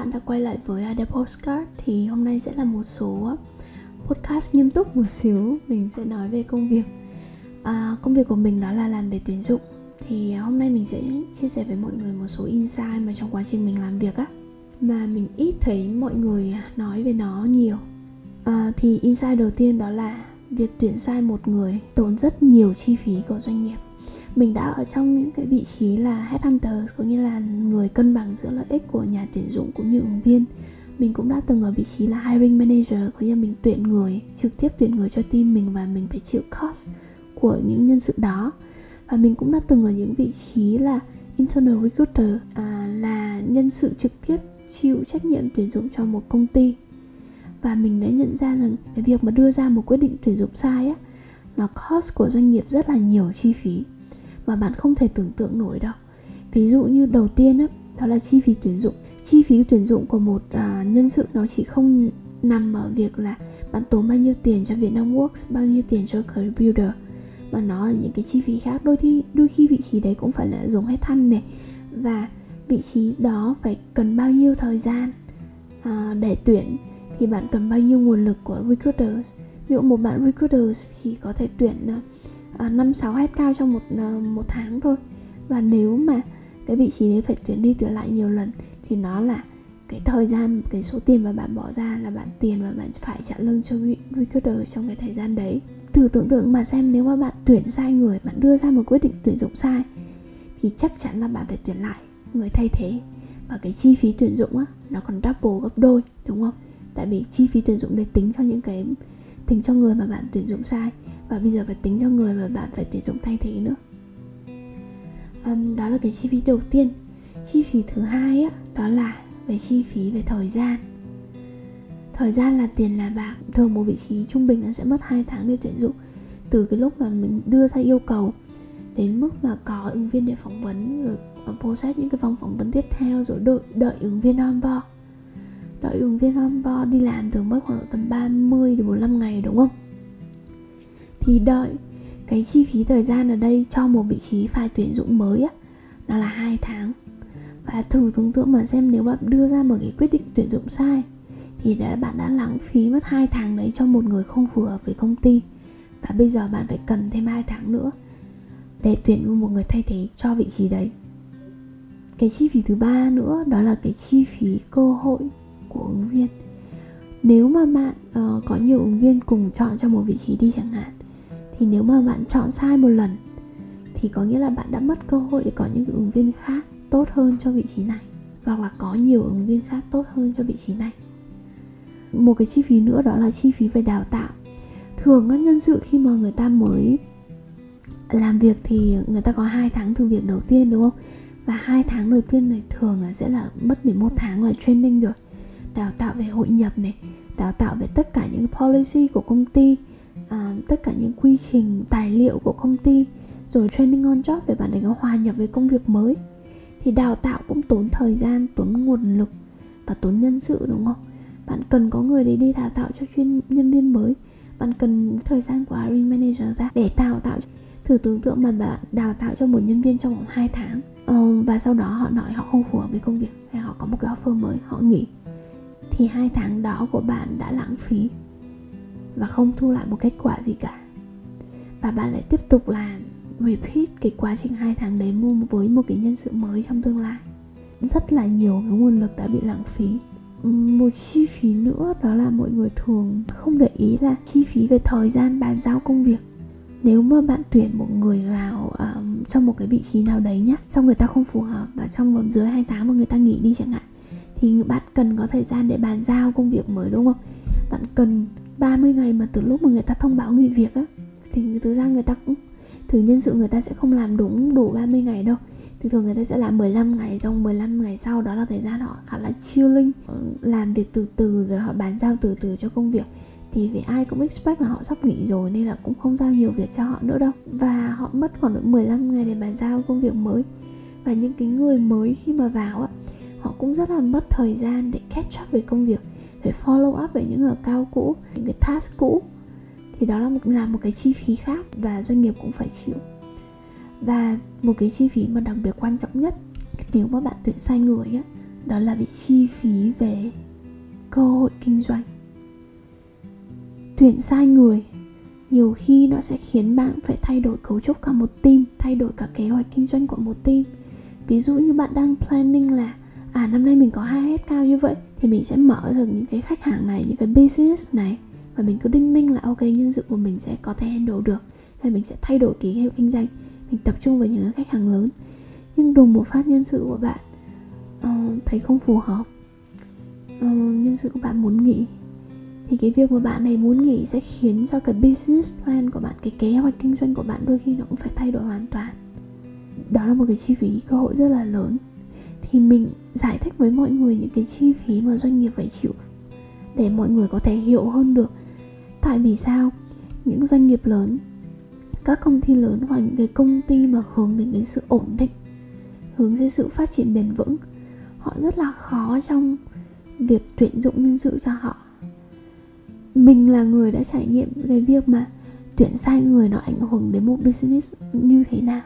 các bạn đã quay lại với Ada Postcard Thì hôm nay sẽ là một số ờ, podcast nghiêm túc một xíu. Mình sẽ nói về công việc. À, Công việc của mình đó là làm về tuyển dụng. Thì à, hôm nay mình sẽ chia sẻ với mọi người một số insight mà trong quá trình mình làm việc á Mà mình ít thấy mọi người nói về nó nhiều. À, Thì insight đầu tiên đó là việc tuyển sai một người tốn rất nhiều chi phí của doanh nghiệp mình đã ở trong những cái vị trí là headhunter có nghĩa là người cân bằng giữa lợi ích của nhà tuyển dụng cũng như ứng viên. Mình cũng đã từng ở vị trí là hiring manager có nghĩa là mình tuyển người trực tiếp tuyển người cho team mình và mình phải chịu cost của những nhân sự đó. Và mình cũng đã từng ở những vị trí là internal recruiter à, là nhân sự trực tiếp chịu trách nhiệm tuyển dụng cho một công ty. Và mình đã nhận ra rằng cái việc mà đưa ra một quyết định tuyển dụng sai á nó cost của doanh nghiệp rất là nhiều chi phí mà bạn không thể tưởng tượng nổi đâu. Ví dụ như đầu tiên á đó là chi phí tuyển dụng. Chi phí tuyển dụng của một à, nhân sự nó chỉ không nằm ở việc là bạn tốn bao nhiêu tiền cho Vietnam Works bao nhiêu tiền cho Career Builder mà nó là những cái chi phí khác. Đôi khi đôi khi vị trí đấy cũng phải là dùng hết thăn này. Và vị trí đó phải cần bao nhiêu thời gian à, để tuyển thì bạn cần bao nhiêu nguồn lực của recruiters. Ví dụ một bạn recruiters thì có thể tuyển à, À, năm sáu hết cao trong một à, một tháng thôi. Và nếu mà cái vị trí đấy phải tuyển đi tuyển lại nhiều lần, thì nó là cái thời gian, cái số tiền mà bạn bỏ ra là bạn tiền mà bạn phải trả lương cho recruiter trong cái thời gian đấy. Thử tưởng tượng mà xem nếu mà bạn tuyển sai người, bạn đưa ra một quyết định tuyển dụng sai, thì chắc chắn là bạn phải tuyển lại người thay thế. Và cái chi phí tuyển dụng á, nó còn double gấp đôi, đúng không? Tại vì chi phí tuyển dụng để tính cho những cái, tính cho người mà bạn tuyển dụng sai và bây giờ phải tính cho người mà bạn phải tuyển dụng thay thế nữa. Um, đó là cái chi phí đầu tiên. Chi phí thứ hai á đó là về chi phí về thời gian. Thời gian là tiền là bạc thường một vị trí trung bình nó sẽ mất 2 tháng để tuyển dụng. Từ cái lúc mà mình đưa ra yêu cầu đến mức mà có ứng viên để phỏng vấn rồi ờ, process những cái vòng phỏng vấn tiếp theo rồi đợi, đợi ứng viên on board. Đợi ứng viên on board đi làm thường mất khoảng tầm 30 đến 45 ngày đúng không? Thì đợi cái chi phí thời gian ở đây cho một vị trí phải tuyển dụng mới á nó là hai tháng. Và thử tưởng tượng mà xem nếu bạn đưa ra một cái quyết định tuyển dụng sai thì đã bạn đã lãng phí mất hai tháng đấy cho một người không phù hợp với công ty. Và bây giờ bạn phải cần thêm hai tháng nữa để tuyển một người thay thế cho vị trí đấy. Cái chi phí thứ ba nữa đó là cái chi phí cơ hội của ứng viên. Nếu mà bạn uh, có nhiều ứng viên cùng chọn cho một vị trí đi chẳng hạn thì nếu mà bạn chọn sai một lần, thì có nghĩa là bạn đã mất cơ hội để có những ứng viên khác tốt hơn cho vị trí này, hoặc là có nhiều ứng viên khác tốt hơn cho vị trí này. Một cái chi phí nữa đó là chi phí về đào tạo. Thường các nhân sự khi mà người ta mới làm việc thì người ta có hai tháng thử việc đầu tiên, đúng không? Và hai tháng đầu tiên này thường là sẽ là mất đến một tháng là training rồi. Đào tạo về hội nhập này, đào tạo về tất cả những policy của công ty à, tất cả những quy trình tài liệu của công ty rồi training on job để bạn ấy có hòa nhập với công việc mới. Thì đào tạo cũng tốn thời gian tốn nguồn lực và tốn nhân sự đúng không? Bạn cần có người để đi đào tạo cho chuyên nhân viên mới. Bạn cần thời gian của hiring manager ra để đào tạo. Thử tưởng tượng mà bạn đào tạo cho một nhân viên trong vòng 2 tháng uh, và sau đó họ nói họ không phù hợp với công việc hay họ có một cái offer mới họ nghỉ thì hai tháng đó của bạn đã lãng phí và không thu lại một kết quả gì cả. Và bạn lại tiếp tục làm repeat cái quá trình hai tháng đấy mua với một cái nhân sự mới trong tương lai. Rất là nhiều cái nguồn lực đã bị lãng phí. Một chi phí nữa đó là mọi người thường không để ý là chi phí về thời gian bàn giao công việc. Nếu mà bạn tuyển một người vào um, trong một cái vị trí nào đấy nhá xong người ta không phù hợp và trong vòng dưới 28 mà người ta nghỉ đi chẳng hạn thì bạn cần có thời gian để bàn giao công việc mới đúng không? Bạn cần 30 ngày mà từ lúc mà người ta thông báo nghỉ việc á, thì thực ra người ta cũng thử nhân sự người ta sẽ không làm đúng đủ 30 ngày đâu. Thì thường người ta sẽ làm 15 ngày trong 15 ngày sau đó là thời gian họ khá là chilling, làm việc từ từ rồi họ bàn giao từ từ cho công việc. Thì vì ai cũng expect là họ sắp nghỉ rồi nên là cũng không giao nhiều việc cho họ nữa đâu. Và họ mất khoảng 15 ngày để bàn giao công việc mới. Và những cái người mới khi mà vào á, họ cũng rất là mất thời gian để catch up về công việc phải follow up về những ở cao cũ, những cái task cũ. Thì đó là một là một cái chi phí khác và doanh nghiệp cũng phải chịu. Và một cái chi phí mà đặc biệt quan trọng nhất, nếu mà bạn tuyển sai người á, đó là cái chi phí về cơ hội kinh doanh. Tuyển sai người, nhiều khi nó sẽ khiến bạn phải thay đổi cấu trúc cả một team, thay đổi cả kế hoạch kinh doanh của một team. Ví dụ như bạn đang planning là à năm nay mình có hai hết cao như vậy thì mình sẽ mở được những cái khách hàng này những cái business này. Và mình cứ đinh ninh là ok nhân sự của mình sẽ có thể handle được. Và mình sẽ thay đổi ký hiệu kinh doanh. Mình tập trung vào những khách hàng lớn. Nhưng đùng một phát nhân sự của bạn uh, thấy không phù hợp uh, nhân sự của bạn muốn nghỉ thì cái việc mà bạn này muốn nghỉ sẽ khiến cho cái business plan của bạn cái kế hoạch kinh doanh của bạn đôi khi nó cũng phải thay đổi hoàn toàn. Đó là một cái chi phí cơ hội rất là lớn thì mình giải thích với mọi người những cái chi phí mà doanh nghiệp phải chịu để mọi người có thể hiểu hơn được. Tại vì sao? Những doanh nghiệp lớn, các công ty lớn hoặc những cái công ty mà hướng đến cái sự ổn định, hướng đến sự phát triển bền vững, họ rất là khó trong việc tuyển dụng nhân sự cho họ. Mình là người đã trải nghiệm cái việc mà tuyển sai người nó ảnh hưởng đến một business như thế nào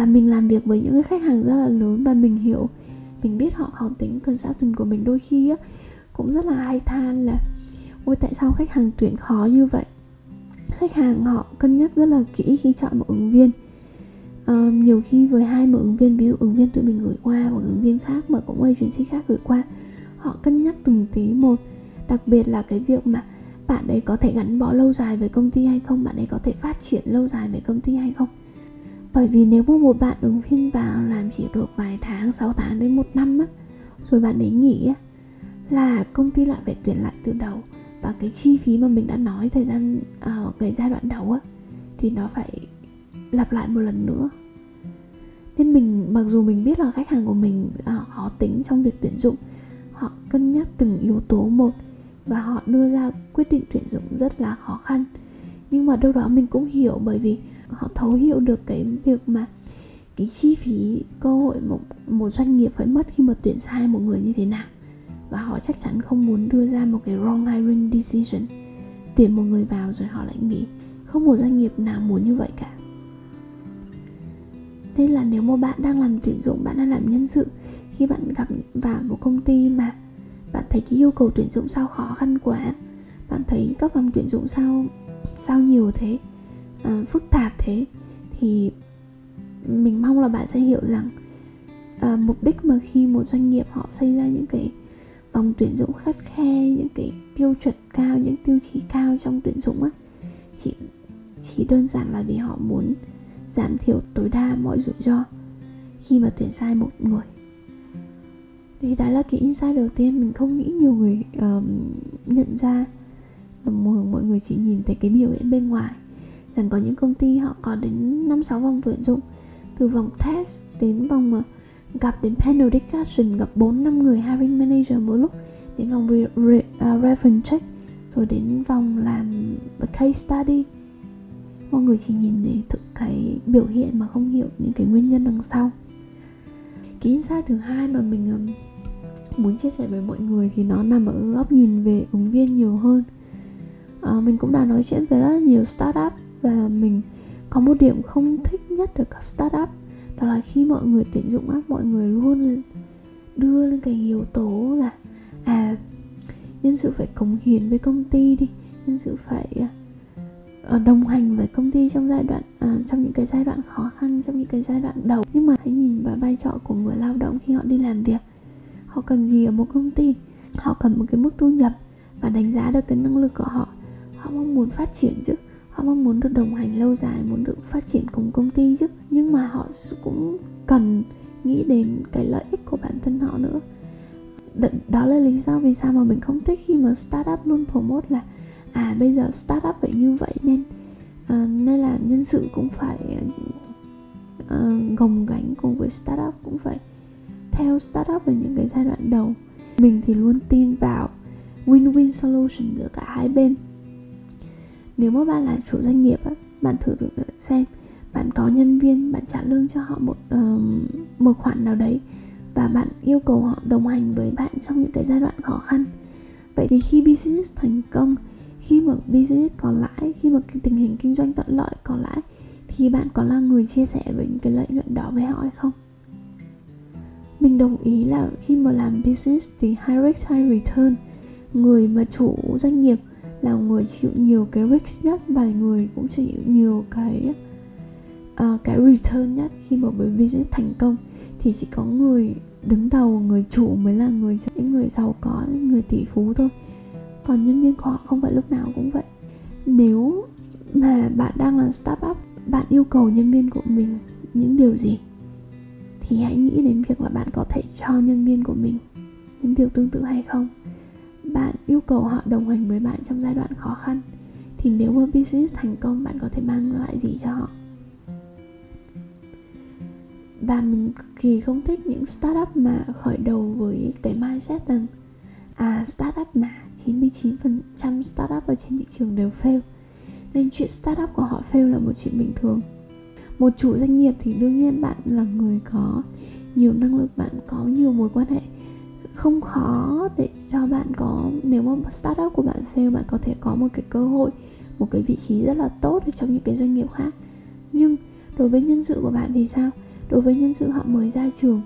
và mình làm việc với những cái khách hàng rất là lớn và mình hiểu mình biết họ khó tính consultant của mình đôi khi á cũng rất là hay than là ôi tại sao khách hàng tuyển khó như vậy? Khách hàng họ cân nhắc rất là kỹ khi chọn một ứng viên. Uh, nhiều khi với hai một ứng viên ví dụ ứng viên tụi mình gửi qua một ứng viên khác mà cũng agency khác gửi qua họ cân nhắc từng tí một. Đặc biệt là cái việc mà bạn ấy có thể gắn bó lâu dài với công ty hay không bạn ấy có thể phát triển lâu dài với công ty hay không bởi vì nếu mà một bạn ứng viên vào làm chỉ được vài tháng 6 tháng đến một năm á rồi bạn ấy nghỉ á là công ty lại phải tuyển lại từ đầu. Và cái chi phí mà mình đã nói thời gian ở uh, cái giai đoạn đầu á thì nó phải lặp lại một lần nữa. Nên mình mặc dù mình biết là khách hàng của mình uh, khó tính trong việc tuyển dụng họ cân nhắc từng yếu tố một và họ đưa ra quyết định tuyển dụng rất là khó khăn. Nhưng mà đâu đó mình cũng hiểu bởi vì họ thấu hiểu được cái việc mà cái chi phí, cơ hội một một doanh nghiệp phải mất khi mà tuyển sai một người như thế nào. Và họ chắc chắn không muốn đưa ra một cái wrong hiring decision. Tuyển một người vào rồi họ lại nghỉ. Không một doanh nghiệp nào muốn như vậy cả. Nên là nếu mà bạn đang làm tuyển dụng, bạn đang làm nhân sự, khi bạn gặp vào một công ty mà bạn thấy cái yêu cầu tuyển dụng sao khó khăn quá, bạn thấy các vòng tuyển dụng sao sao nhiều thế uh, phức tạp thế thì mình mong là bạn sẽ hiểu rằng uh, mục đích mà khi một doanh nghiệp họ xây ra những cái vòng tuyển dụng khắt khe những cái tiêu chuẩn cao những tiêu chí cao trong tuyển dụng á chỉ chỉ đơn giản là vì họ muốn giảm thiểu tối đa mọi rủi ro khi mà tuyển sai một người. Thì đó là cái insight đầu tiên. Mình không nghĩ nhiều người um, nhận ra mà mọi người chỉ nhìn thấy cái biểu hiện bên ngoài rằng có những công ty họ có đến năm sáu vòng tuyển dụng. Từ vòng test đến vòng ờ, gặp đến panel discussion gặp 4 năm người hiring manager mỗi lúc. Đến vòng re, re, uh, reference check rồi đến vòng làm case study. Mọi người chỉ nhìn để thực cái biểu hiện mà không hiểu những cái nguyên nhân đằng sau. Cái insight thứ hai mà mình muốn chia sẻ với mọi người thì nó nằm ở góc nhìn về ứng viên nhiều hơn. À, mình cũng đã nói chuyện với rất nhiều startup và mình có một điểm không thích nhất ở các startup đó là khi mọi người tuyển dụng á mọi người luôn đưa lên cái yếu tố là à nhân sự phải cống hiến với công ty đi nhân sự phải à, ờ, đồng hành với công ty trong giai đoạn à, trong những cái giai đoạn khó khăn trong những cái giai đoạn đầu. Nhưng mà hãy nhìn vào vai trò của người lao động khi họ đi làm việc. Họ cần gì ở một công ty? Họ cần một cái mức thu nhập và đánh giá được cái năng lực của họ. Họ mong muốn phát triển chứ họ mong muốn được đồng hành lâu dài muốn được phát triển cùng công ty chứ. Nhưng mà họ cũng cần nghĩ đến cái lợi ích của bản thân họ nữa. Đó là lý do vì sao mà mình không thích khi mà startup luôn promote là à bây giờ startup phải như vậy nên uh, nên là nhân sự cũng phải uh, gồng gánh cùng với startup cũng phải theo startup ở những cái giai đoạn đầu mình thì luôn tin vào win-win solution giữa cả hai bên nếu mà bạn là chủ doanh nghiệp á bạn thử tưởng xem bạn có nhân viên bạn trả lương cho họ một uh, một khoản nào đấy và bạn yêu cầu họ đồng hành với bạn trong những cái giai đoạn khó khăn. Vậy thì khi business thành công khi mà business có lãi khi mà tình hình kinh doanh thuận lợi có lãi thì bạn có là người chia sẻ với những cái lợi nhuận đó với họ hay không? Mình đồng ý là khi mà làm business thì high risk high return người mà chủ doanh nghiệp là người chịu nhiều cái risk nhất và người cũng chịu nhiều cái uh, cái return nhất khi mà một business thành công. Thì chỉ có người đứng đầu người chủ mới là người những người giàu có những người tỷ phú thôi. Còn nhân viên của họ không phải lúc nào cũng vậy. Nếu mà bạn đang là startup bạn yêu cầu nhân viên của mình những điều gì thì hãy nghĩ đến việc là bạn có thể cho nhân viên của mình những điều tương tự hay không. Bạn yêu cầu họ đồng hành với bạn trong giai đoạn khó khăn, thì nếu mà business thành công, bạn có thể mang lại gì cho họ? Và mình cực kỳ không thích những startup mà khởi đầu với cái mindset rằng à startup mà 99% startup ở trên thị trường đều fail. Nên chuyện startup của họ fail là một chuyện bình thường. Một chủ doanh nghiệp thì đương nhiên bạn là người có nhiều năng lực, bạn có nhiều mối quan hệ không khó để cho bạn có nếu mà startup của bạn fail bạn có thể có một cái cơ hội một cái vị trí rất là tốt ở trong những cái doanh nghiệp khác. Nhưng đối với nhân sự của bạn thì sao? Đối với nhân sự họ mới ra trường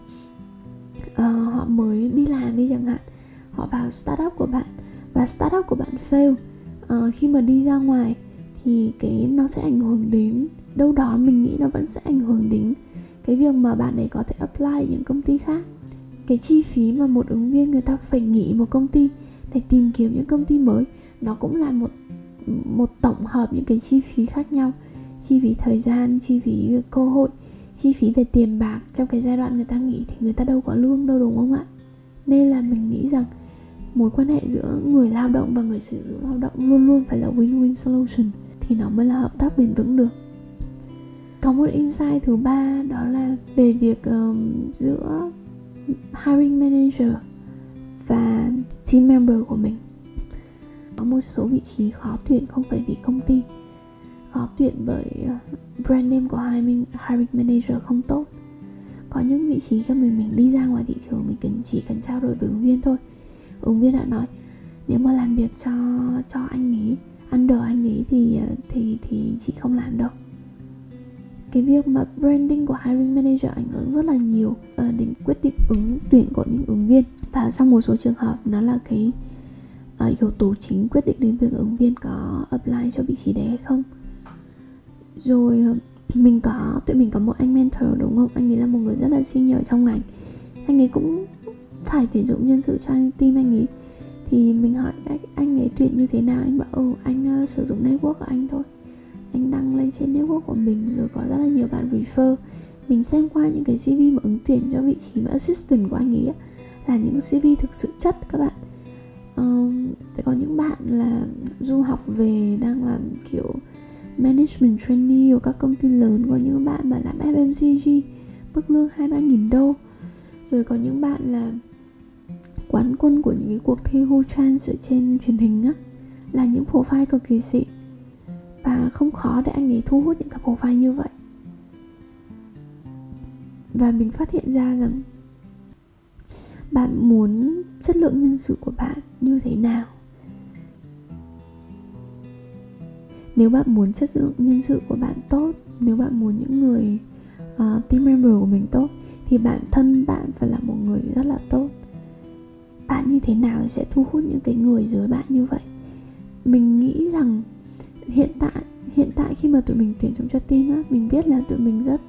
uh, họ mới đi làm đi chẳng hạn họ vào startup của bạn và startup của bạn fail uh, khi mà đi ra ngoài thì cái nó sẽ ảnh hưởng đến đâu đó mình nghĩ nó vẫn sẽ ảnh hưởng đến cái việc mà bạn ấy có thể apply những công ty khác cái chi phí mà một ứng viên người ta phải nghỉ một công ty để tìm kiếm những công ty mới nó cũng là một một tổng hợp những cái chi phí khác nhau. Chi phí thời gian chi phí cơ hội chi phí về tiền bạc. Trong cái giai đoạn người ta nghỉ thì người ta đâu có lương đâu đúng không ạ? Nên là mình nghĩ rằng mối quan hệ giữa người lao động và người sử dụng lao động luôn luôn phải là win-win solution thì nó mới là hợp tác bền vững được. Có một insight thứ ba đó là về việc um, giữa hiring manager và team member của mình. Có một số vị trí khó tuyển không phải vì công ty khó tuyển bởi uh, brand name của hiring, hiring manager không tốt. Có những vị trí cho mình mình đi ra ngoài thị trường mình cần chỉ cần trao đổi với ứng viên thôi. Ứng viên đã nói nếu mà làm việc cho cho anh ấy under anh ấy thì uh, thì thì chị không làm đâu cái việc mà branding của hiring manager ảnh hưởng rất là nhiều uh, đến quyết định ứng tuyển của những ứng viên. Và trong một số trường hợp nó là cái uh, yếu tố chính quyết định đến việc ứng viên có apply cho vị trí đấy hay không. Rồi ờ, mình có tụi mình có một anh mentor đúng không? Anh ấy là một người rất là senior trong ngành. Anh ấy cũng phải tuyển dụng nhân sự cho anh team anh ấy. Thì mình hỏi anh ấy tuyển như thế nào? Anh bảo ừ anh uh, sử dụng network của anh thôi anh đăng lên trên network của mình rồi có rất là nhiều bạn refer. Mình xem qua những cái CV mà ứng tuyển cho vị trí mà assistant của anh ấy là những CV thực sự chất các bạn. Um, có những bạn là du học về đang làm kiểu management trainee của các công ty lớn có những bạn mà làm FMCG mức lương hai ba nghìn đô. Rồi có những bạn là quán quân của những cái cuộc thi Who Chance ở trên truyền hình á là những profile cực kỳ xịn không khó để anh ấy thu hút những cái profile như vậy. Và mình phát hiện ra rằng bạn muốn chất lượng nhân sự của bạn như thế nào. Nếu bạn muốn chất lượng nhân sự của bạn tốt nếu bạn muốn những người uh, team member của mình tốt thì bản thân bạn phải là một người rất là tốt. Bạn như thế nào sẽ thu hút những cái người dưới bạn như vậy? Mình nghĩ rằng hiện tại hiện tại khi mà tụi mình tuyển dụng cho team á mình biết là tụi mình rất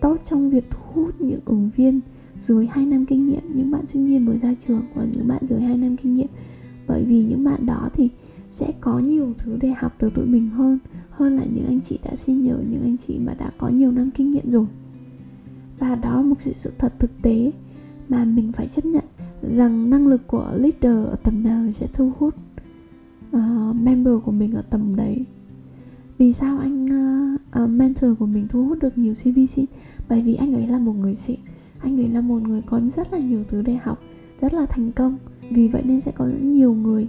tốt trong việc thu hút những ứng viên dưới 2 năm kinh nghiệm những bạn sinh viên mới ra trường và những bạn dưới 2 năm kinh nghiệm. Bởi vì những bạn đó thì sẽ có nhiều thứ để học từ tụi mình hơn hơn là những anh chị đã xin nhờ những anh chị mà đã có nhiều năm kinh nghiệm rồi. Và đó là một sự thật thực tế mà mình phải chấp nhận rằng năng lực của leader ở tầm nào sẽ thu hút uh, member của mình ở tầm đấy vì sao anh uh, uh, mentor của mình thu hút được nhiều CV xịn bởi vì anh ấy là một người xịn. Anh ấy là một người có rất là nhiều thứ để học rất là thành công. Vì vậy nên sẽ có rất nhiều người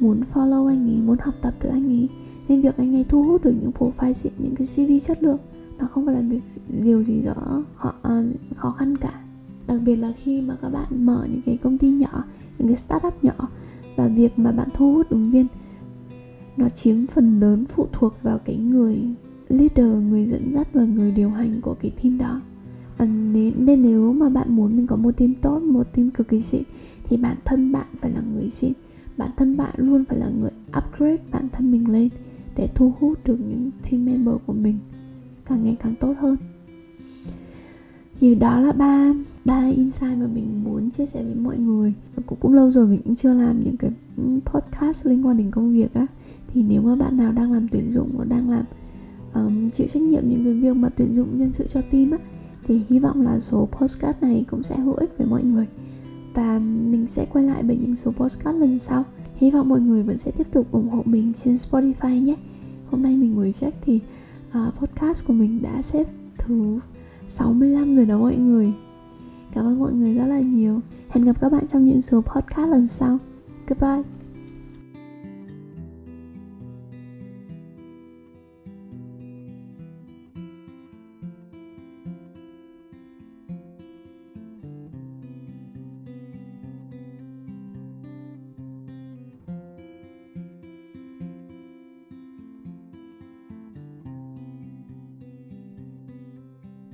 muốn follow anh ấy muốn học tập từ anh ấy. Nên việc anh ấy thu hút được những profile xịn những cái CV chất lượng nó không phải là việc điều gì đó khó, uh, khó khăn cả. Đặc biệt là khi mà các bạn mở những cái công ty nhỏ những cái startup nhỏ và việc mà bạn thu hút ứng viên nó chiếm phần lớn phụ thuộc vào cái người leader người dẫn dắt và người điều hành của cái team đó. À, nên, nên nếu mà bạn muốn mình có một team tốt một team cực kỳ xịn thì bản thân bạn phải là người xịn. Bản thân bạn luôn phải là người upgrade bản thân mình lên để thu hút được những team member của mình càng ngày càng tốt hơn. Thì đó là ba ba insight mà mình muốn chia sẻ với mọi người. Cũng cũng lâu rồi mình cũng chưa làm những cái ừ, podcast liên quan đến công việc á thì nếu mà bạn nào đang làm tuyển dụng và đang làm um, chịu trách nhiệm những cái việc mà tuyển dụng nhân sự cho team á thì hy vọng là số postcard này cũng sẽ hữu ích với mọi người. Và mình sẽ quay lại với những số postcard lần sau. Hy vọng mọi người vẫn sẽ tiếp tục ủng hộ mình trên Spotify nhé. Hôm nay mình mới check thì uh, podcast của mình đã xếp thứ 65 rồi đó mọi người. Cảm ơn mọi người rất là nhiều. Hẹn gặp các bạn trong những số podcast lần sau. Goodbye.